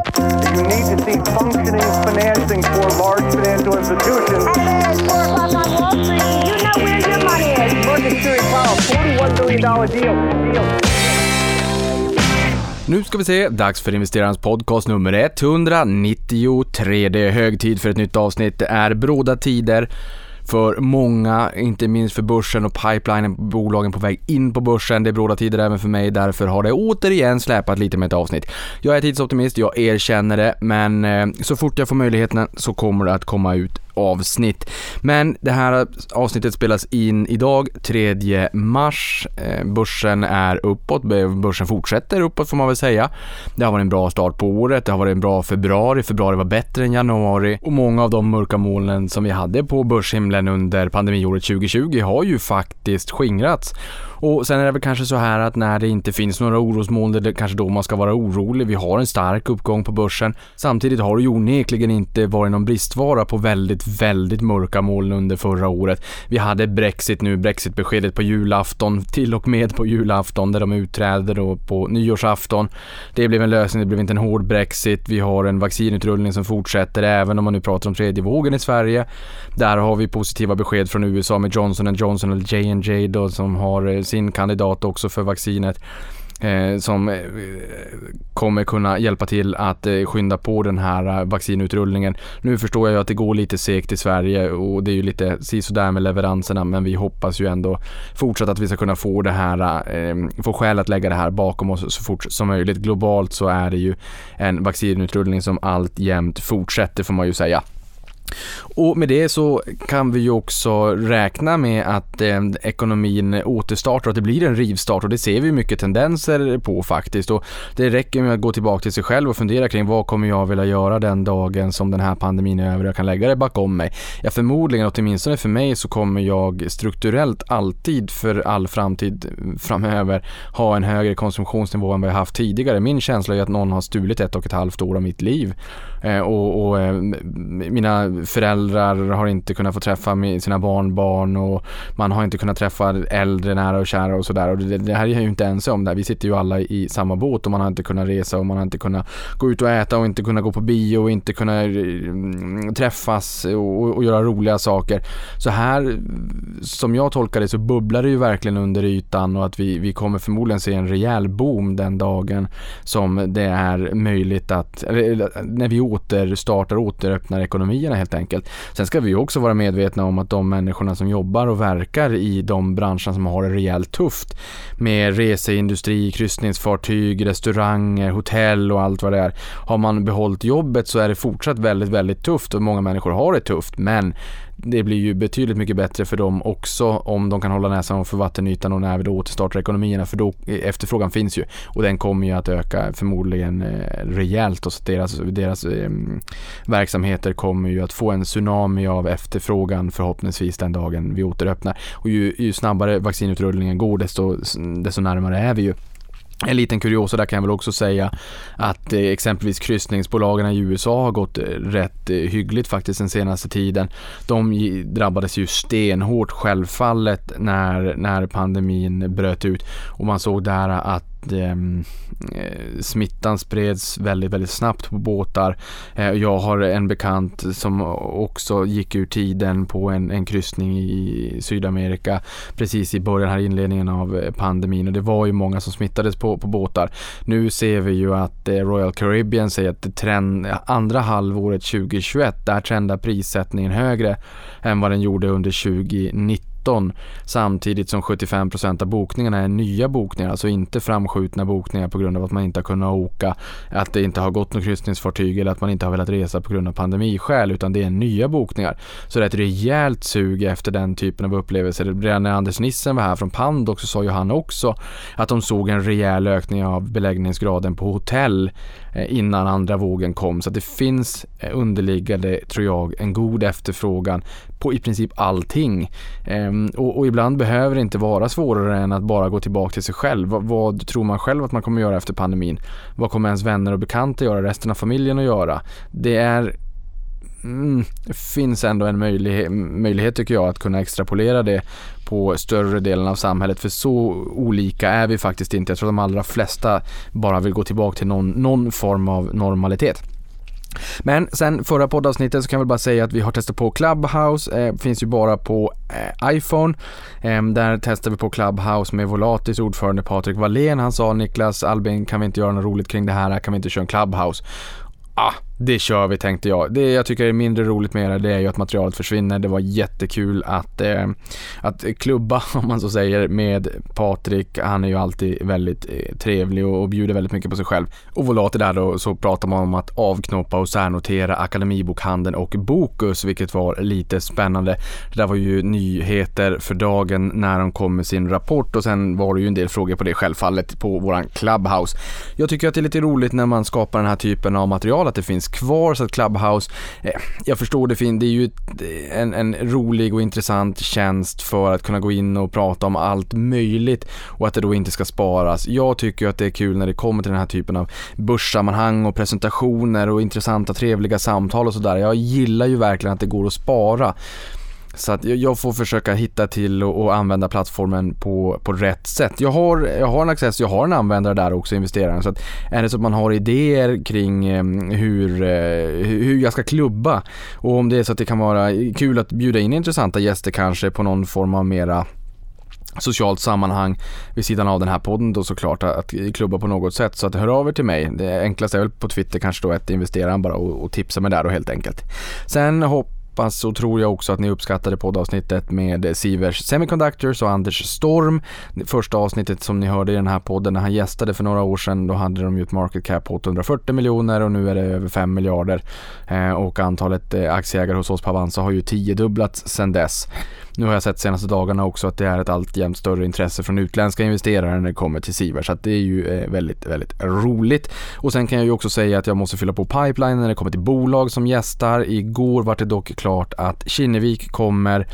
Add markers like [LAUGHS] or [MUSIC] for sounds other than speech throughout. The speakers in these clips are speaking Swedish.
You need to see functioning financing for large financial institutions. At 4 o'clock on Wall Street, you know where your money is. Series Powell, $41 billion deal. deal. Nu ska vi se, dags för investerarens podcast nummer 193. Det är hög tid för ett nytt avsnitt. Det är bråda tider för många, inte minst för börsen och pipelinen, bolagen på väg in på börsen. Det är bråda tider även för mig, därför har det återigen släpat lite med ett avsnitt. Jag är tidsoptimist, jag erkänner det, men eh, så fort jag får möjligheten så kommer det att komma ut avsnitt. Men det här avsnittet spelas in idag, 3 mars. Eh, börsen är uppåt, börsen fortsätter uppåt får man väl säga. Det har varit en bra start på året, det har varit en bra februari, februari var bättre än januari och många av de mörka molnen som vi hade på börshimlen under pandemiåret 2020 har ju faktiskt skingrats. Och sen är det väl kanske så här att när det inte finns några orosmoln, det är kanske då man ska vara orolig. Vi har en stark uppgång på börsen. Samtidigt har det ju onekligen inte varit någon bristvara på väldigt, väldigt mörka moln under förra året. Vi hade Brexit nu, Brexitbeskedet på julafton, till och med på julafton där de utträder då på nyårsafton. Det blev en lösning, det blev inte en hård Brexit. Vi har en vaccinutrullning som fortsätter även om man nu pratar om tredje vågen i Sverige. Där har vi positiva besked från USA med Johnson Johnson och J&J då som har eh, sin kandidat också för vaccinet Eh, som eh, kommer kunna hjälpa till att eh, skynda på den här eh, vaccinutrullningen. Nu förstår jag ju att det går lite segt i Sverige och det är ju lite sisådär med leveranserna men vi hoppas ju ändå fortsatt att vi ska kunna få det här, eh, få skäl att lägga det här bakom oss så fort som möjligt. Globalt så är det ju en vaccinutrullning som alltjämt fortsätter får man ju säga. Och med det så kan vi ju också räkna med att eh, ekonomin återstartar och att det blir en rivstart och det ser vi mycket tendenser på faktiskt. Och det räcker med att gå tillbaka till sig själv och fundera kring vad kommer jag vilja göra den dagen som den här pandemin är över och jag kan lägga det bakom mig. Ja, förmodligen, åtminstone för mig, så kommer jag strukturellt alltid för all framtid framöver ha en högre konsumtionsnivå än vad jag haft tidigare. Min känsla är att någon har stulit ett och ett halvt år av mitt liv Eh, och, och eh, mina föräldrar har inte kunnat få träffa sina barnbarn och man har inte kunnat träffa äldre nära och kära och sådär. Och det, det, här är jag ju inte ense om. Där. Vi sitter ju alla i samma båt och man har inte kunnat resa och man har inte kunnat gå ut och äta och inte kunnat gå på bio och inte kunnat eh, mm, träffas och, och göra roliga saker. Så här, som jag tolkar det, så bubblar det ju verkligen under ytan och att vi, vi kommer förmodligen se en rejäl boom den dagen som det är möjligt att, när vi återstartar, återöppnar ekonomierna helt enkelt. Sen ska vi också vara medvetna om att de människorna som jobbar och verkar i de branscherna som har det rejält tufft med reseindustri, kryssningsfartyg, restauranger, hotell och allt vad det är. Har man behållit jobbet så är det fortsatt väldigt, väldigt tufft och många människor har det tufft men det blir ju betydligt mycket bättre för dem också om de kan hålla näsan för vattenytan och när vi då återstartar ekonomierna för då efterfrågan finns ju. Och den kommer ju att öka förmodligen eh, rejält och så deras, deras eh, verksamheter kommer ju att få en tsunami av efterfrågan förhoppningsvis den dagen vi återöppnar. Och ju, ju snabbare vaccinutrullningen går desto, desto närmare är vi ju en liten kuriosa där kan jag väl också säga att eh, exempelvis kryssningsbolagen i USA har gått eh, rätt eh, hyggligt faktiskt den senaste tiden. De drabbades ju stenhårt självfallet när, när pandemin bröt ut och man såg där att Ehm, eh, smittan spreds väldigt, väldigt snabbt på båtar. Eh, jag har en bekant som också gick ur tiden på en, en kryssning i Sydamerika precis i början här inledningen av eh, pandemin och det var ju många som smittades på, på båtar. Nu ser vi ju att eh, Royal Caribbean säger att trend, andra halvåret 2021 där trendar prissättningen högre än vad den gjorde under 2019 2019 samtidigt som 75% av bokningarna är nya bokningar, alltså inte framskjutna bokningar på grund av att man inte har kunnat åka, att det inte har gått något kryssningsfartyg eller att man inte har velat resa på grund av pandemiskäl utan det är nya bokningar. Så det är ett rejält sug efter den typen av upplevelser. Redan när Anders Nissen var här från Pandox så sa ju han också att de såg en rejäl ökning av beläggningsgraden på hotell Eh, innan andra vågen kom. Så det finns eh, underliggande, tror jag, en god efterfrågan på i princip allting. Ehm, och, och, ibland behöver det inte vara svårare än att bara gå tillbaka till sig själv. Vad, vad, tror man själv att man kommer göra efter pandemin? Vad kommer ens vänner och bekanta göra? Resten av familjen att göra? Det är mm, finns ändå en möjlighet, möjlighet tycker jag att kunna extrapolera det på större delen av samhället för så olika är vi faktiskt inte. Jag tror att de allra flesta bara vill gå tillbaka till någon, någon form av normalitet. Men sen förra poddavsnittet så kan jag väl bara säga att vi har testat på Clubhouse, eh, finns ju bara på eh, iPhone. Eh, där testar vi på Clubhouse med Volatis ordförande Patrik Wallén. Han sa Niklas Albin kan vi inte göra något roligt kring det här, kan vi inte köra en Clubhouse? Ah, det kör vi tänkte jag. Det jag tycker är mindre roligt med det, det är ju att materialet försvinner. Det var jättekul att, eh, att klubba, [LAUGHS] om man så säger, med Patrik. Han är ju alltid väldigt eh, trevlig och, och bjuder väldigt mycket på sig själv. Och volat där då så pratar man om att avknoppa och särnotera Akademibokhandeln och Bokus, vilket var lite spännande. Det där var ju nyheter för dagen när de kom med sin rapport och sen var det ju en del frågor på det självfallet på våran Clubhouse. Jag tycker att det är lite roligt när man skapar den här typen av material att det finns kvar så att Clubhouse, eh, jag förstår det fint, det är ju ett, en, en rolig och intressant tjänst för att kunna gå in och prata om allt möjligt och att det då inte ska sparas. Jag tycker att det är kul när det kommer till den här typen av börssammanhang och presentationer och intressanta trevliga samtal och sådär. Jag gillar ju verkligen att det går att spara. Så att jag får försöka hitta till och, och, använda plattformen på, på rätt sätt. Jag har, jag har en access, jag har en användare där också, investeraren. Så att är det så att man har idéer kring eh, hur, eh, hur jag ska klubba och om det är så att det kan vara kul att bjuda in intressanta gäster kanske på någon form av mera socialt sammanhang vid sidan av den här podden då såklart att klubba på något sätt så att hör av er till mig. Det enklaste är väl på Twitter kanske då att investera bara och, och tipsa mig där då helt enkelt. Sen hopp hoppas och tror jag också att ni uppskattade poddavsnittet med Sivers Semiconductors och Anders Storm. Det första avsnittet som ni hörde i den här podden när han gästade för några år sedan, då hade de ju ett market cap på 840 miljoner och nu är det över 5 miljarder. Eh, och antalet eh, aktieägare hos oss på Avanza har ju tiodubblats sedan dess. Nu har jag sett senaste dagarna också att det är ett alltjämt större intresse från utländska investerare när det kommer till Sivers. Så att det är ju eh, väldigt, väldigt roligt. Och sen kan jag ju också säga att jag måste fylla på pipeline när det kommer till bolag som gästar. Igår var det dock klart att Kinnevik kommer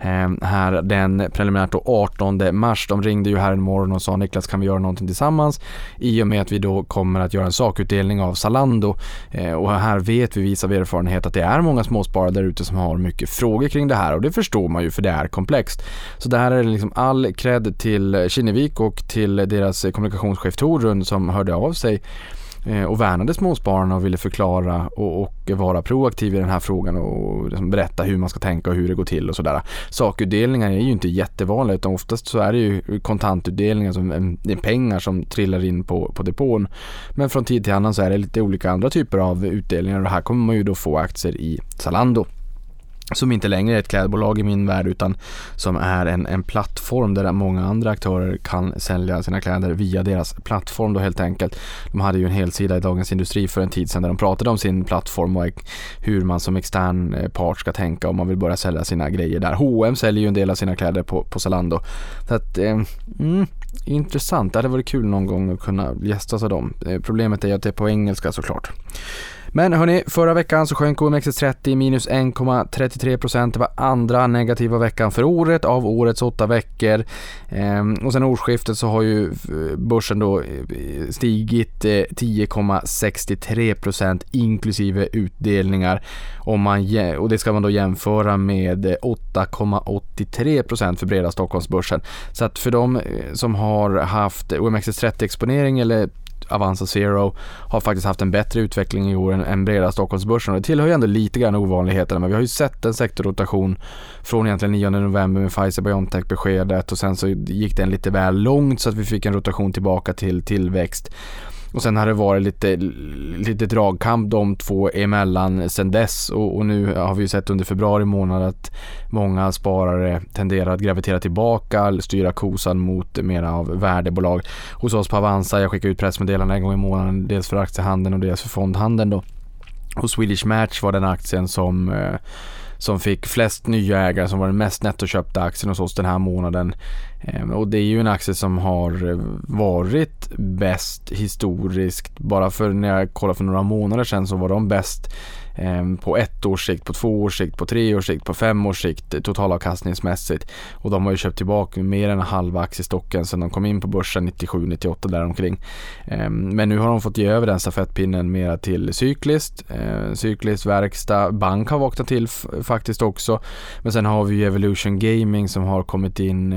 Ehm, här den preliminärt då 18 mars. De ringde ju här en morgon och sa Niklas kan vi göra någonting tillsammans i och med att vi då kommer att göra en sakutdelning av Zalando ehm, och här vet vi vis av erfarenhet att det är många småsparare där ute som har mycket frågor kring det här och det förstår man ju för det är komplext. Så det här är liksom all cred till Kinnevik och till deras kommunikationschef Torun som hörde av sig Eh, och värnade småspararna och ville förklara och, och, vara proaktiv i den här frågan och liksom berätta hur man ska tänka och hur det går till och sådär. Sakutdelningar är ju inte jättevanliga utan oftast så är det ju kontantutdelningar, som mm, det är pengar som trillar in på, på depån. Men från tid till annan så är det lite olika andra typer av utdelningar och här kommer man ju då få aktier i Zalando som inte längre är ett klädbolag i min värld utan som är en, en plattform där många andra aktörer kan sälja sina kläder via deras plattform då helt enkelt. De hade ju en hel sida i Dagens Industri för en tid sedan där de pratade om sin plattform och hur man som extern eh, part ska tänka om man vill börja sälja sina grejer där. H&M säljer ju en del av sina kläder på, på Zalando. Så att, eh, mm, intressant, det hade varit kul någon gång att kunna gästas av dem. Eh, problemet är ju att det är på engelska såklart. Men hörni, förra veckan så sjönk OMXS30 minus 1,33%. Det var andra negativa veckan för året av årets åtta veckor. Ehm, och sen årsskiftet så har ju eh, börsen då eh, stigit eh, 10,63% inklusive utdelningar. Om man, och det ska man då jämföra med 8,83% för breda Stockholmsbörsen. Så att för de som har haft OMXS30 exponering eller Avanza Zero har faktiskt haft en bättre utveckling i år än, än breda Stockholmsbörsen. Och det tillhör ju ändå lite grann ovanligheterna men vi har ju sett en sektorrotation från egentligen 9 november med Pfizer-Biontech beskedet och sen så gick den lite väl långt så att vi fick en rotation tillbaka till tillväxt och sen har det varit lite, lite dragkamp de två emellan sen dess och, och, nu har vi ju sett under februari månad att många sparare tenderar att gravitera tillbaka, eller styra kosan mot mera av värdebolag. Hos oss på Avanza, jag skickar ut pressmeddelanden en gång i månaden, dels för aktiehandeln och dels för fondhandeln då. Och Swedish Match var den aktien som eh, som fick flest nya ägare, som var den mest nettoköpta aktien hos oss den här månaden. Ehm, och det är ju en aktie som har eh, varit bäst historiskt. Bara för när jag kollade för några månader sedan så var de bäst Ehm, på ett års sikt, på två års sikt, på tre års sikt, på fem års sikt totalavkastningsmässigt. Och de har ju köpt tillbaka mer än halva aktiestocken sedan de kom in på börsen 97-98 däromkring. Ehm, men nu har de fått ge över den stafettpinnen mera till cykliskt. Ehm, cykliskt, verkstad, bank har vaknat till faktiskt också. Men sen har vi ju Evolution Gaming som har kommit in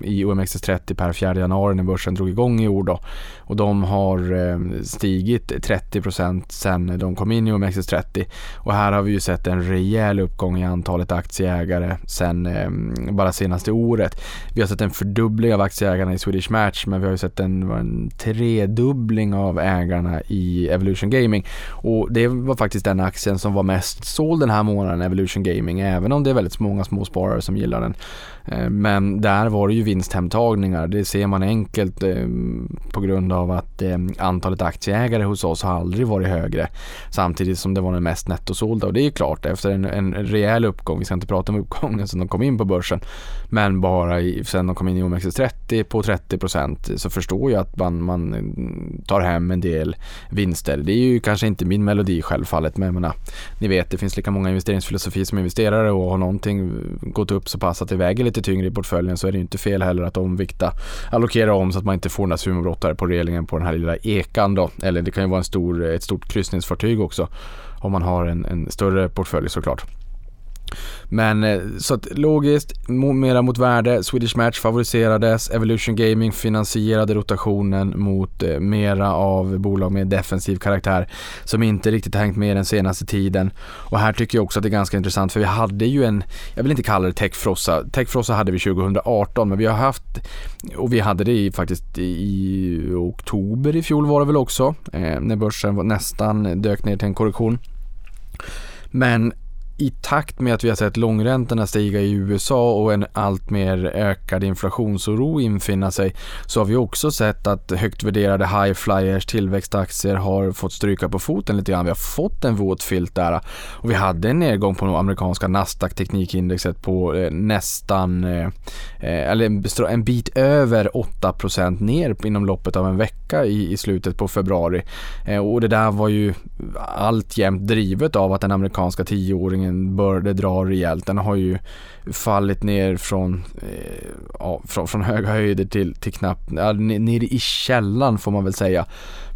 i OMXS30 per 4 januari när börsen drog igång i år då. Och de har stigit 30% sen de kom in i OMXS30 och här har vi ju sett en rejäl uppgång i antalet aktieägare sen eh, bara senaste året. Vi har sett en fördubbling av aktieägarna i Swedish Match men vi har ju sett en, en tredubbling av ägarna i Evolution Gaming och det var faktiskt den aktien som var mest såld den här månaden, Evolution Gaming, även om det är väldigt många småsparare som gillar den. Eh, men där var det ju vinsthemtagningar. Det ser man enkelt eh, på grund av att eh, antalet aktieägare hos oss har aldrig varit högre. Samtidigt som det var den mest nettosålda och det är klart efter en, en rejäl uppgång, vi ska inte prata om uppgången sen de kom in på börsen, men bara i, sen de kom in i OMXS30 på 30% så förstår jag att man, man tar hem en del vinster. Det är ju kanske inte min melodi självfallet, men jag menar, ni vet det finns lika många investeringsfilosofier som investerare och har någonting gått upp så pass att det väger lite tyngre i portföljen så är det inte fel heller att omvikta, allokera om så att man inte får några sumobrottare på relingen på den här lilla ekan då. Eller det kan ju vara en stor, ett stort kryssningsfartyg också om man har en, en större portfölj såklart. Men eh, så att logiskt, mera mot värde, Swedish Match favoriserades, Evolution Gaming finansierade rotationen mot eh, mera av bolag med defensiv karaktär som inte riktigt hängt med den senaste tiden. Och här tycker jag också att det är ganska intressant för vi hade ju en, jag vill inte kalla det techfrossa, techfrossa hade vi 2018 men vi har haft, och vi hade det i, faktiskt i oktober i fjol var det väl också, eh, när börsen nästan dök ner till en korrektion. Men i takt med att vi har sett långräntorna stiga i USA och en allt mer ökad inflationsoro infinna sig så har vi också sett att högt värderade high flyers tillväxtaktier har fått stryka på foten lite grann. Vi har fått en våt filt där och vi hade en nedgång på det amerikanska Nasdaq teknikindexet på eh, nästan eh, eh, eller en bit över 8% ner inom loppet av en vecka i, i slutet på februari och det där var ju alltjämt drivet av att den amerikanska tioåringen utvecklingen började dra rejält. Den har ju fallit ner från, eh, ja, från, från, höga höjder till, till knappt, ja, ner i källan får man väl säga.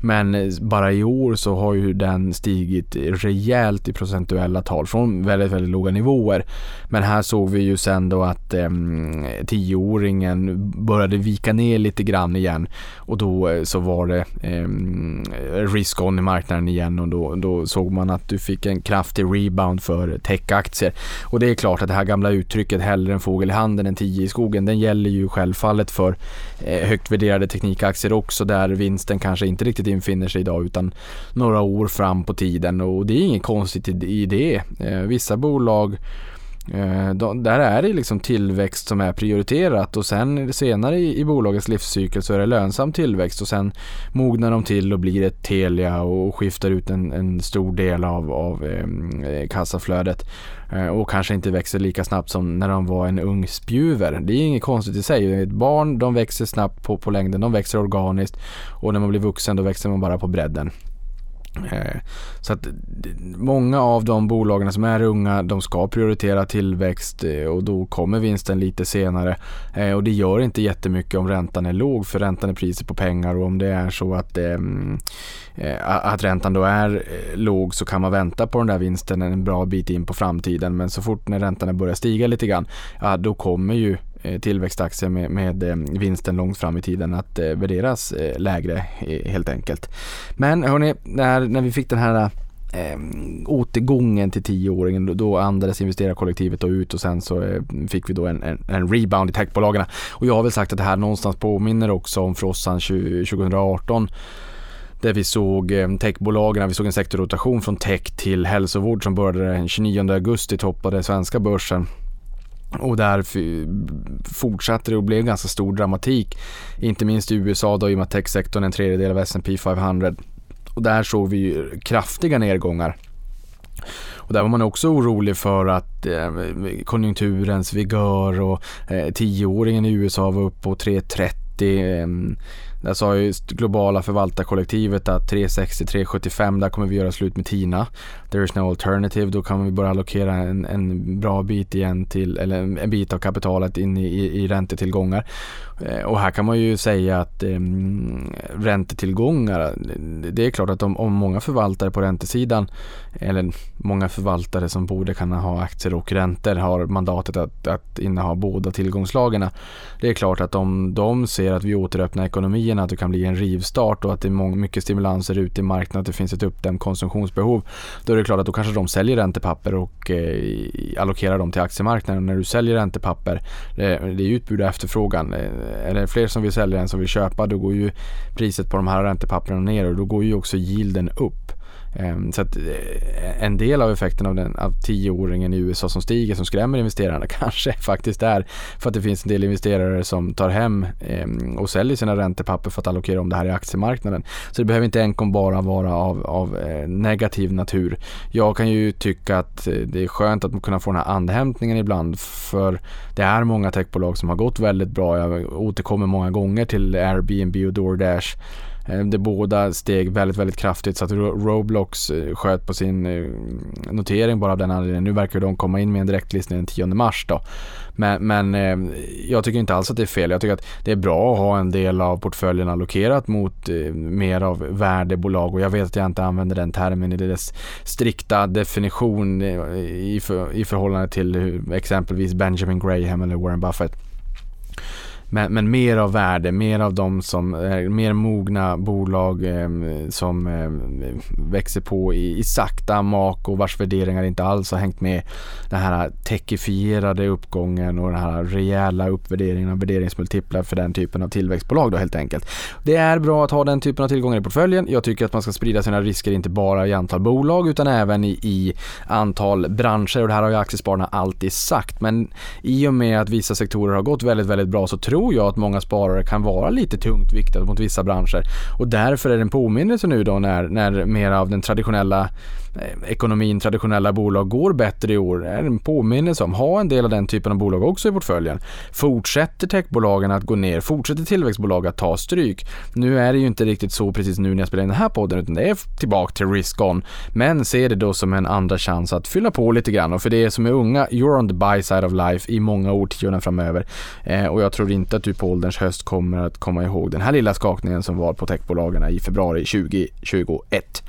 Men eh, bara i år så har ju den stigit rejält i procentuella tal från väldigt, väldigt låga nivåer. Men här såg vi ju sen då att eh, tioåringen började vika ner lite grann igen och då eh, så var det eh, risk on i marknaden igen och då, då såg man att du fick en kraftig rebound för techaktier. Och det är klart att det här gamla uttrycket hellre en fågel i handen än tio i skogen, den gäller ju självfallet för eh, högt värderade teknikaktier också där vinsten kanske inte riktigt infinner sig idag utan några år fram på tiden och det är inget konstigt i det. Eh, vissa bolag eh, där är det liksom tillväxt som är prioriterat och sen senare i, bolagets livscykel så är det lönsam tillväxt och sen mognar de till och blir ett Telia och skiftar ut en, en stor del av, av ehm, eh, kassaflödet eh, och kanske inte växer lika snabbt som när de var en ung spjuver. Det är inget konstigt i sig. Ett barn de växer snabbt på, på längden, de växer organiskt och när man blir vuxen då växer man bara på bredden. Eh, så att många av de bolagen som är unga de ska prioritera tillväxt eh, och då kommer vinsten lite senare. Eh, och det gör inte jättemycket om räntan är låg för räntan är priset på pengar och om det är så att, ehm, att räntan då är låg så kan man vänta på den där vinsten en bra bit in på framtiden. Men så fort när räntan börjar stiga lite grann ja, då kommer ju Eh, tillväxtaktier med, med eh, vinsten långt fram i tiden att eh, värderas lägre helt enkelt. Men hörni, när, när vi fick den här eh, återgången till tioåringen då, andades investerarkollektivet då ut och sen så eh, fick vi då en, en, en, rebound i techbolagen. Och jag har väl sagt att det här någonstans påminner också om frossan 2018 där vi såg techbolagen, vi såg en sektorrotation från tech till hälsovård som började den 29 augusti toppade svenska börsen och där fortsatte det och blev ganska stor dramatik. Inte minst i USA då i och med att techsektorn är en tredjedel av S&P 500. Och där såg vi kraftiga nedgångar. Och där var man också orolig för att eh, konjunkturens vigör och eh, tioåringen i USA var upp på 330 eh, där sa ju globala förvaltarkollektivet att 360-375 där kommer vi göra slut med TINA. There is no alternative. Då kan vi börja allokera en, en bra bit igen till, eller en bit av kapitalet in i, i, i räntetillgångar. Eh, och här kan man ju säga att eh, räntetillgångar, det är klart att om, om många förvaltare på räntesidan eller många förvaltare som borde kunna ha aktier och räntor har mandatet att, att inneha båda tillgångslagarna. Det är klart att om de ser att vi återöppnar ekonomin, att det kan bli en rivstart och att det är mycket stimulanser ute i marknaden, att det finns ett uppdämt konsumtionsbehov. Då är det klart att då kanske de säljer räntepapper och eh, allokerar dem till aktiemarknaden. När du säljer räntepapper, eh, det, är utbud och efterfrågan. Eh, är det fler som vill sälja än som vill köpa, då går ju priset på de här räntepapperna ner och då går ju också yielden upp. Ehm, så att eh, en del av effekten av, den, av tioåringen i USA som stiger, som skrämmer investerarna, [LAUGHS] kanske faktiskt är för att det finns en del investerare som tar hem ehm, och säljer sina räntepapper för att allokera om det här i aktiemarknaden. Så det behöver inte enkom bara vara av, av eh, negativ natur. Jag kan ju tycka att eh, det är skönt att kunna få den här andhämtningen ibland för det är många techbolag som har gått väldigt bra. Jag återkommer många gånger till Airbnb och DoorDash Eh, det båda steg väldigt, väldigt kraftigt så att Roblox eh, sköt på sin eh, notering bara av den anledningen. Nu verkar de komma in med en direktlistning den 10 mars då. Men, men jag tycker inte alls att det är fel. Jag tycker att det är bra att ha en del av portföljen allokerat mot mer av värdebolag och jag vet att jag inte använder den termen i dess strikta definition i, för, i förhållande till exempelvis Benjamin Graham eller Warren Buffett. Men, men, mer av värde, mer av de som är mer mogna bolag eh, som eh, växer på i, i, sakta mak och vars värderingar inte alls har hängt med den här techifierade uppgången och den här rejäla uppvärderingen av värderingsmultiplar för den typen av tillväxtbolag då helt enkelt. Det är bra att ha den typen av tillgångar i portföljen. Jag tycker att man ska sprida sina risker inte bara i antal bolag utan även i, i antal branscher och det här har ju aktiespararna alltid sagt. Men i och med att vissa sektorer har gått väldigt, väldigt bra så tror tror jag att många sparare kan vara lite tungt viktade mot vissa branscher. Och därför är det en påminnelse nu då när, när mer av den traditionella Eh, ekonomin, traditionella bolag går bättre i år. Det är en påminnelse om, ha en del av den typen av bolag också i portföljen. Fortsätter techbolagen att gå ner, fortsätter tillväxtbolag att ta stryk. Nu är det ju inte riktigt så precis nu när jag spelar in den här podden utan det är tillbaka till risk on. Men se det då som en andra chans att fylla på lite grann och för det som är unga, you're on the buy side of life i många årtionden framöver. Eh, och jag tror inte att du på ålderns höst kommer att komma ihåg den här lilla skakningen som var på techbolagen i februari 2021.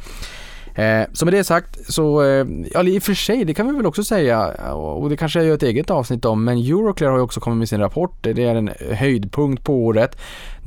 Eh, så med det sagt så, eh, ja i och för sig, det kan vi väl också säga, och det kanske jag gör ett eget avsnitt om, men Euroclear har ju också kommit med sin rapport. Det är en höjdpunkt på året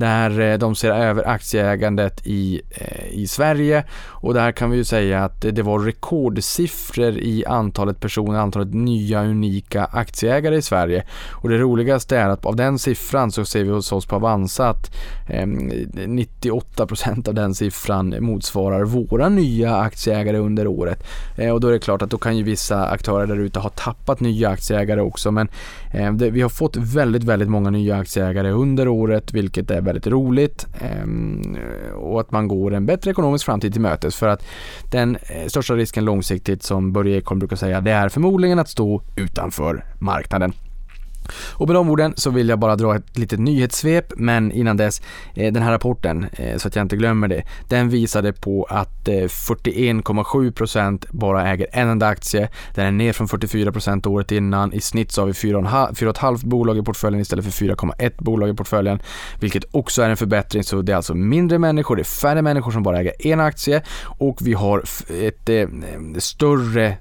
där eh, de ser över aktieägandet i, eh, i Sverige och där kan vi ju säga att det var rekordsiffror i antalet personer, antalet nya unika aktieägare i Sverige. Och det roligaste är att av den siffran så ser vi hos oss på Avanza att ehm, 98% av den siffran motsvarar våra nya aktieägare under året. Eh, och då är det klart att då kan ju vissa aktörer där ute ha tappat nya aktieägare också men ehm, vi har fått väldigt, väldigt många nya aktieägare under året vilket är väldigt roligt ehm, och att man går en bättre ekonomisk framtid till mötes för att den eh, största risken långsiktigt som Börje Ekholm brukar säga det är förmodligen att stå utanför marknaden. Och med de orden så vill jag bara dra ett litet nyhetssvep men innan dess, eh, den här rapporten, eh, så att jag inte glömmer det, den visade på att eh, 41,7% bara äger en enda aktie. Den är ner från 44% året innan. I snitt så har vi 4,5 bolag i portföljen istället för 4,1 bolag i portföljen, vilket också är en förbättring. Så det är alltså mindre människor, det är färre människor som bara äger en aktie och vi har ett större,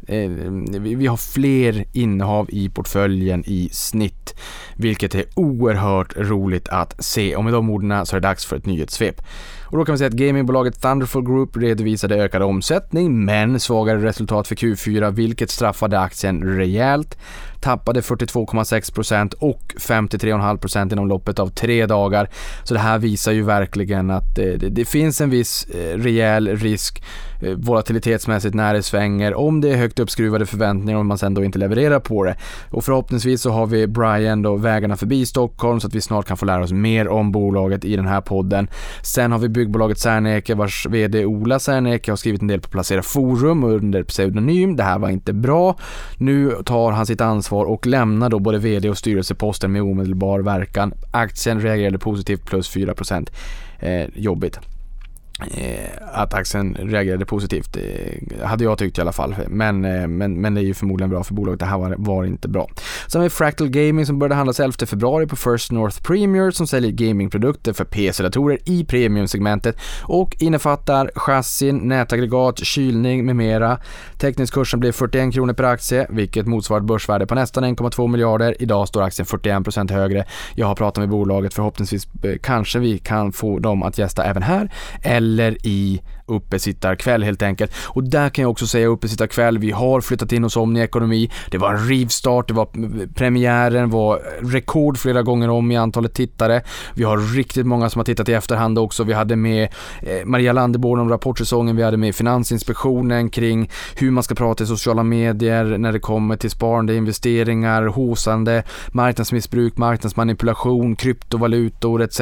vi har fler innehav i portföljen i snitt hit, vilket är oerhört roligt att se. Och med de orden så är det dags för ett nyhetssvep. Och då kan vi säga att gamingbolaget Thunderful Group redovisade ökad omsättning men svagare resultat för Q4 vilket straffade aktien rejält tappade 42,6% och 53,5% inom loppet av tre dagar. Så det här visar ju verkligen att det, det, det finns en viss eh, rejäl risk eh, volatilitetsmässigt när det svänger, om det är högt uppskruvade förväntningar och man sen då inte levererar på det. Och förhoppningsvis så har vi Brian då vägarna förbi Stockholm så att vi snart kan få lära oss mer om bolaget i den här podden. Sen har vi byggbolaget Serneke vars VD Ola Serneke har skrivit en del på Placera Forum under pseudonym. Det här var inte bra. Nu tar han sitt ansvar och lämnar då både VD och styrelseposten med omedelbar verkan. Aktien reagerade positivt plus 4 procent. Eh, jobbigt Eh, att aktien reagerade positivt. Eh, hade jag tyckt i alla fall. Men, eh, men, men det är ju förmodligen bra för bolaget. Det här var, var inte bra. Sen har vi Fractal Gaming som började handlas 11 februari på First North Premier som säljer gamingprodukter för PC-datorer i premiumsegmentet och innefattar chassin, nätaggregat, kylning med mera. Teknisk blev 41 kronor per aktie, vilket motsvarar ett börsvärde på nästan 1,2 miljarder. Idag står aktien 41% högre. Jag har pratat med bolaget, förhoppningsvis kanske vi kan få dem att gästa även här. Eller eller i uppesittarkväll helt enkelt. Och där kan jag också säga uppesittarkväll, vi har flyttat in hos Omni Ekonomi, det var en rivstart, det var premiären, var rekord flera gånger om i antalet tittare. Vi har riktigt många som har tittat i efterhand också. Vi hade med eh, Maria Landeborn om rapportsäsongen, vi hade med Finansinspektionen kring hur man ska prata i sociala medier när det kommer till sparande, investeringar, hosande, marknadsmissbruk, marknadsmanipulation, kryptovalutor etc.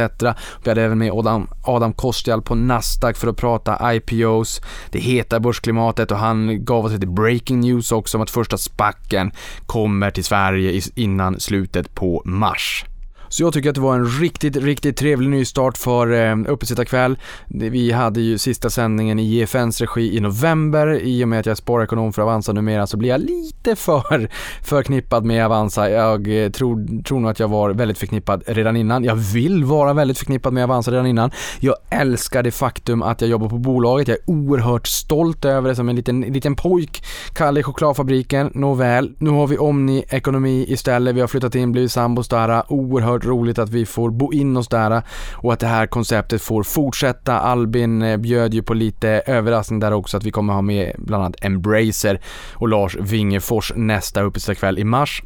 Vi hade även med Adam, Adam Kostial på Nasdaq för att prata IPOs, det heta börsklimatet och han gav oss lite breaking news också om att första spacken kommer till Sverige innan slutet på mars. Så jag tycker att det var en riktigt, riktigt trevlig nystart för eh, Uppesittarkväll. Vi hade ju sista sändningen i EFNs regi i november. I och med att jag är sparekonom för Avanza numera så blir jag lite för [LAUGHS] förknippad med Avanza. Jag eh, tror, tror nog att jag var väldigt förknippad redan innan. Jag vill vara väldigt förknippad med Avanza redan innan. Jag älskar det faktum att jag jobbar på bolaget. Jag är oerhört stolt över det som en liten, liten pojk. Kalle i chokladfabriken. Nåväl, nu har vi Omni Ekonomi istället. Vi har flyttat in, blivit sambos där. Oerhört oerhört roligt att vi får bo in oss där eh, och att det här konceptet får fortsätta. Albin eh, bjöd ju på lite överraskning där också att vi kommer ha med bland annat Embracer och Lars Wingefors nästa uppesittarkväll i mars.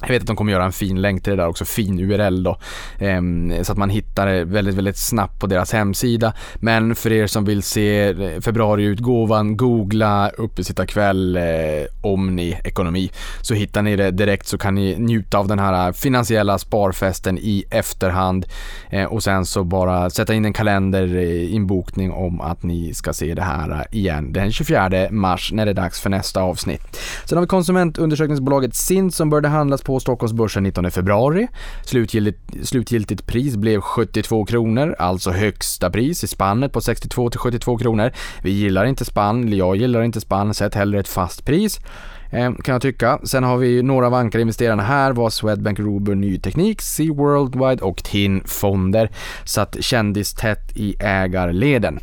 Jag vet att de kommer göra en fin länk till det där också, fin URL då. Ehm, så att man hittar det väldigt, väldigt snabbt på deras hemsida. Men för er som vill se eh, februariutgåvan, googla uppesittarkväll eh, Omni Ekonomi. Så hittar ni det direkt så kan ni njuta av den här eh, finansiella sparfesten i efterhand. Och sen så bara sätta in en kalender inbokning om att ni ska se det här igen den 24 mars när det är dags för nästa avsnitt. Sen har vi konsumentundersökningsbolaget SIND som började handlas på Stockholmsbörsen 19 februari. Slutgiltigt, slutgiltigt pris blev 72 kronor, alltså högsta pris i spannet på 62 till 72 kronor. Vi gillar inte spann, jag gillar inte spann, sätt hellre ett fast pris. Ehm, kan jag tycka. Sen har vi några av ankarinvesterarna här var Swedbank Robur Ny Teknik, Sea Worldwide och TIN Fonder. Satt kändistätt i ägarleden.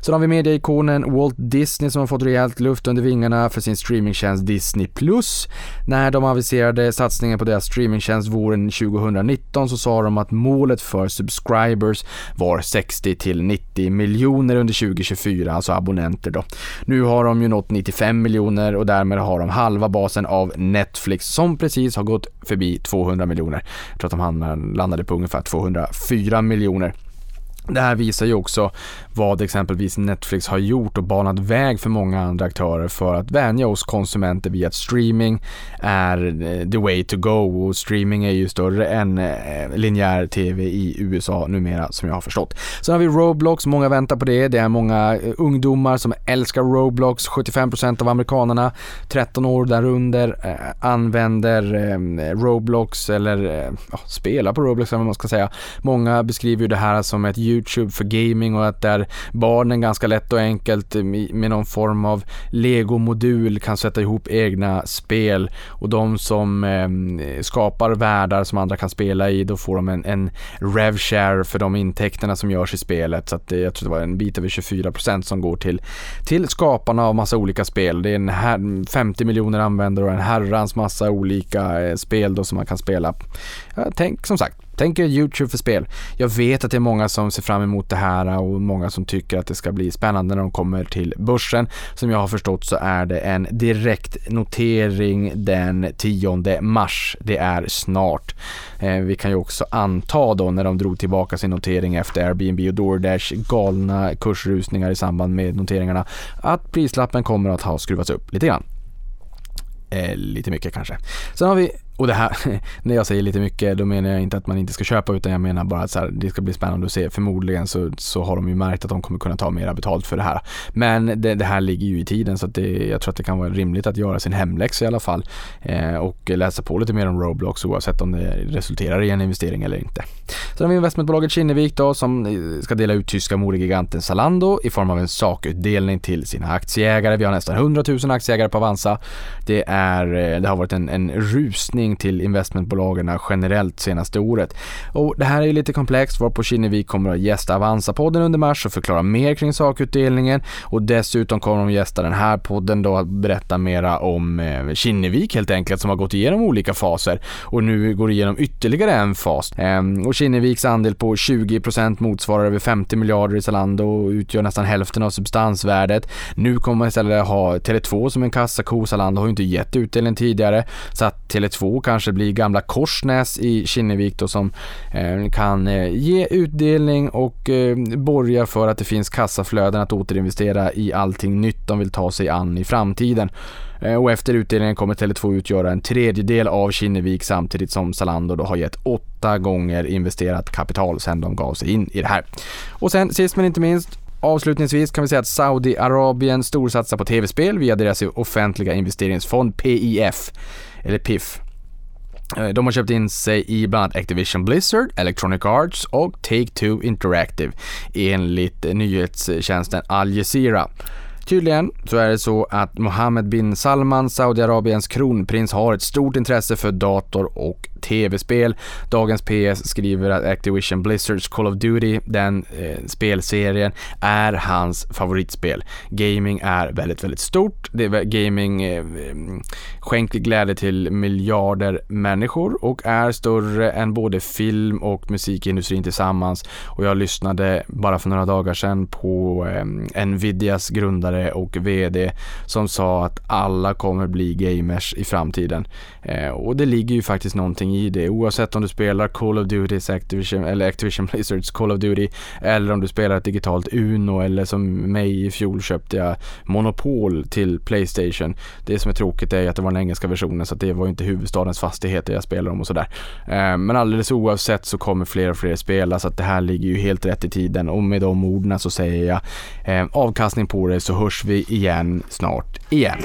Sen har vi medieikonen Walt Disney som har fått rejält luft under vingarna för sin streamingtjänst Disney+. Plus. När de aviserade satsningen på deras streamingtjänst våren 2019 så sa de att målet för subscribers var 60 till 90 miljoner under 2024, alltså abonnenter då. Nu har de ju nått 95 miljoner och därmed har de halva basen av Netflix som precis har gått förbi 200 miljoner. Jag tror att de landade på ungefär 204 miljoner. Det här visar ju också vad exempelvis Netflix har gjort och banat väg för många andra aktörer för att vänja oss konsumenter vid att streaming är eh, the way to go och streaming är ju större än eh, linjär tv i USA numera som jag har förstått. Sen har vi Roblox, många väntar på det. Det är många eh, ungdomar som älskar Roblox. 75% av amerikanerna 13 år därunder använder Roblox eller spelar på Roblox eller vad man ska säga. Många beskriver ju det här som ett ljud YouTube för gaming och att där barnen ganska lätt och enkelt eh, med någon form av legomodul kan sätta ihop egna spel och de som eh, skapar världar som andra kan spela i, då får de en, en share för de intäkterna som görs i spelet. Så att det, jag tror det var en bit över 24% som går till, till skaparna av massa olika spel. Det är en här, 50 miljoner användare och en herrans massa olika eh, spel då som man kan spela. Ja, tänk som sagt, Tänk er YouTube för spel. Jag vet att det är många som ser fram emot det här och många som tycker att det ska bli spännande när de kommer till börsen. Som jag har förstått så är det en direkt notering den 10 mars. Det är snart. Eh, vi kan ju också anta då när de drog tillbaka sin notering efter Airbnb och DoorDash galna kursrusningar i samband med noteringarna att prislappen kommer att ha skruvats upp lite grann. eh, lite mycket kanske. Sen har vi och det här, [LAUGHS] när jag säger lite mycket, då menar jag inte att man inte ska köpa utan jag menar bara att så här, det ska bli spännande att se. Förmodligen så, så har de ju märkt att de kommer kunna ta mera betalt för det här. Men det, det här ligger ju i tiden så att det, jag tror att det kan vara rimligt att göra sin hemläxa i alla fall eh, och läsa på lite mer om Roblox oavsett om det resulterar i en investering eller inte. Sen har vi investmentbolaget Kinnevik då som eh, ska dela ut tyska modegiganten Zalando i form av en sakutdelning till sina aktieägare. Vi har nästan 100 000 aktieägare på Avanza. Det, är, eh, det har varit en, en rusning utdelning till investmentbolagen generellt senaste året. Och det här är ju lite komplext varpå Kinnevik kommer att gästa Avanza-podden under mars och förklara mer kring sakutdelningen och dessutom kommer de gästa den här podden då att berätta mera om eh, Kinnevik helt enkelt som har gått igenom olika faser och nu går igenom ytterligare en fas. Ehm, och Kinneviks andel på 20% motsvarar över 50 miljarder i Zalando och utgör nästan hälften av substansvärdet. Nu kommer man istället ha Tele2 som en kassako. Zalando har ju inte gett utdelning tidigare så att Tele2 kanske blir gamla Korsnäs i Kinnevik då som eh, kan eh, ge utdelning och eh, borga för att det finns kassaflöden att återinvestera i allting nytt de vill ta sig an i framtiden. Eh, och efter utdelningen kommer Tele2 utgöra en tredjedel av Kinnevik samtidigt som Zalando då har gett åtta gånger investerat kapital sedan de gav sig in i det här. Och sen sist men inte minst Avslutningsvis kan vi säga att Saudiarabien storsatsar på tv-spel via deras offentliga investeringsfond PIF, eller PIF. Eh, de har köpt in sig i bland annat Activision Blizzard, Electronic Arts och Take-Two Interactive enligt nyhetstjänsten Al Jazeera. Tydligen så är det så att Mohammed bin Salman, Saudiarabiens kronprins, har ett stort intresse för dator och tv-spel. Dagens PS skriver att Activision Blizzards Call of Duty, den eh, spelserien, är hans favoritspel. Gaming är väldigt, väldigt stort. Det är gaming eh, mm, skänker glädje till miljarder människor och är större än både film och musikindustrin tillsammans. Och jag lyssnade bara för några dagar sedan på eh, Nvidias grundare och VD som sa att alla kommer bli gamers i framtiden. Eh, och det ligger ju faktiskt någonting någonting i det oavsett om du spelar Call of Duty Activision, eller Activision Blizzards Call of Duty eller om du spelar ett digitalt Uno eller som mig i fjol köpte jag Monopol till Playstation. Det som är tråkigt är att det var den engelska versionen så att det var inte huvudstadens fastigheter jag spelade om och sådär. Men alldeles oavsett så kommer fler och fler spela så att det här ligger ju helt rätt i tiden och med de orden så säger jag avkastning på det så hörs vi igen snart igen.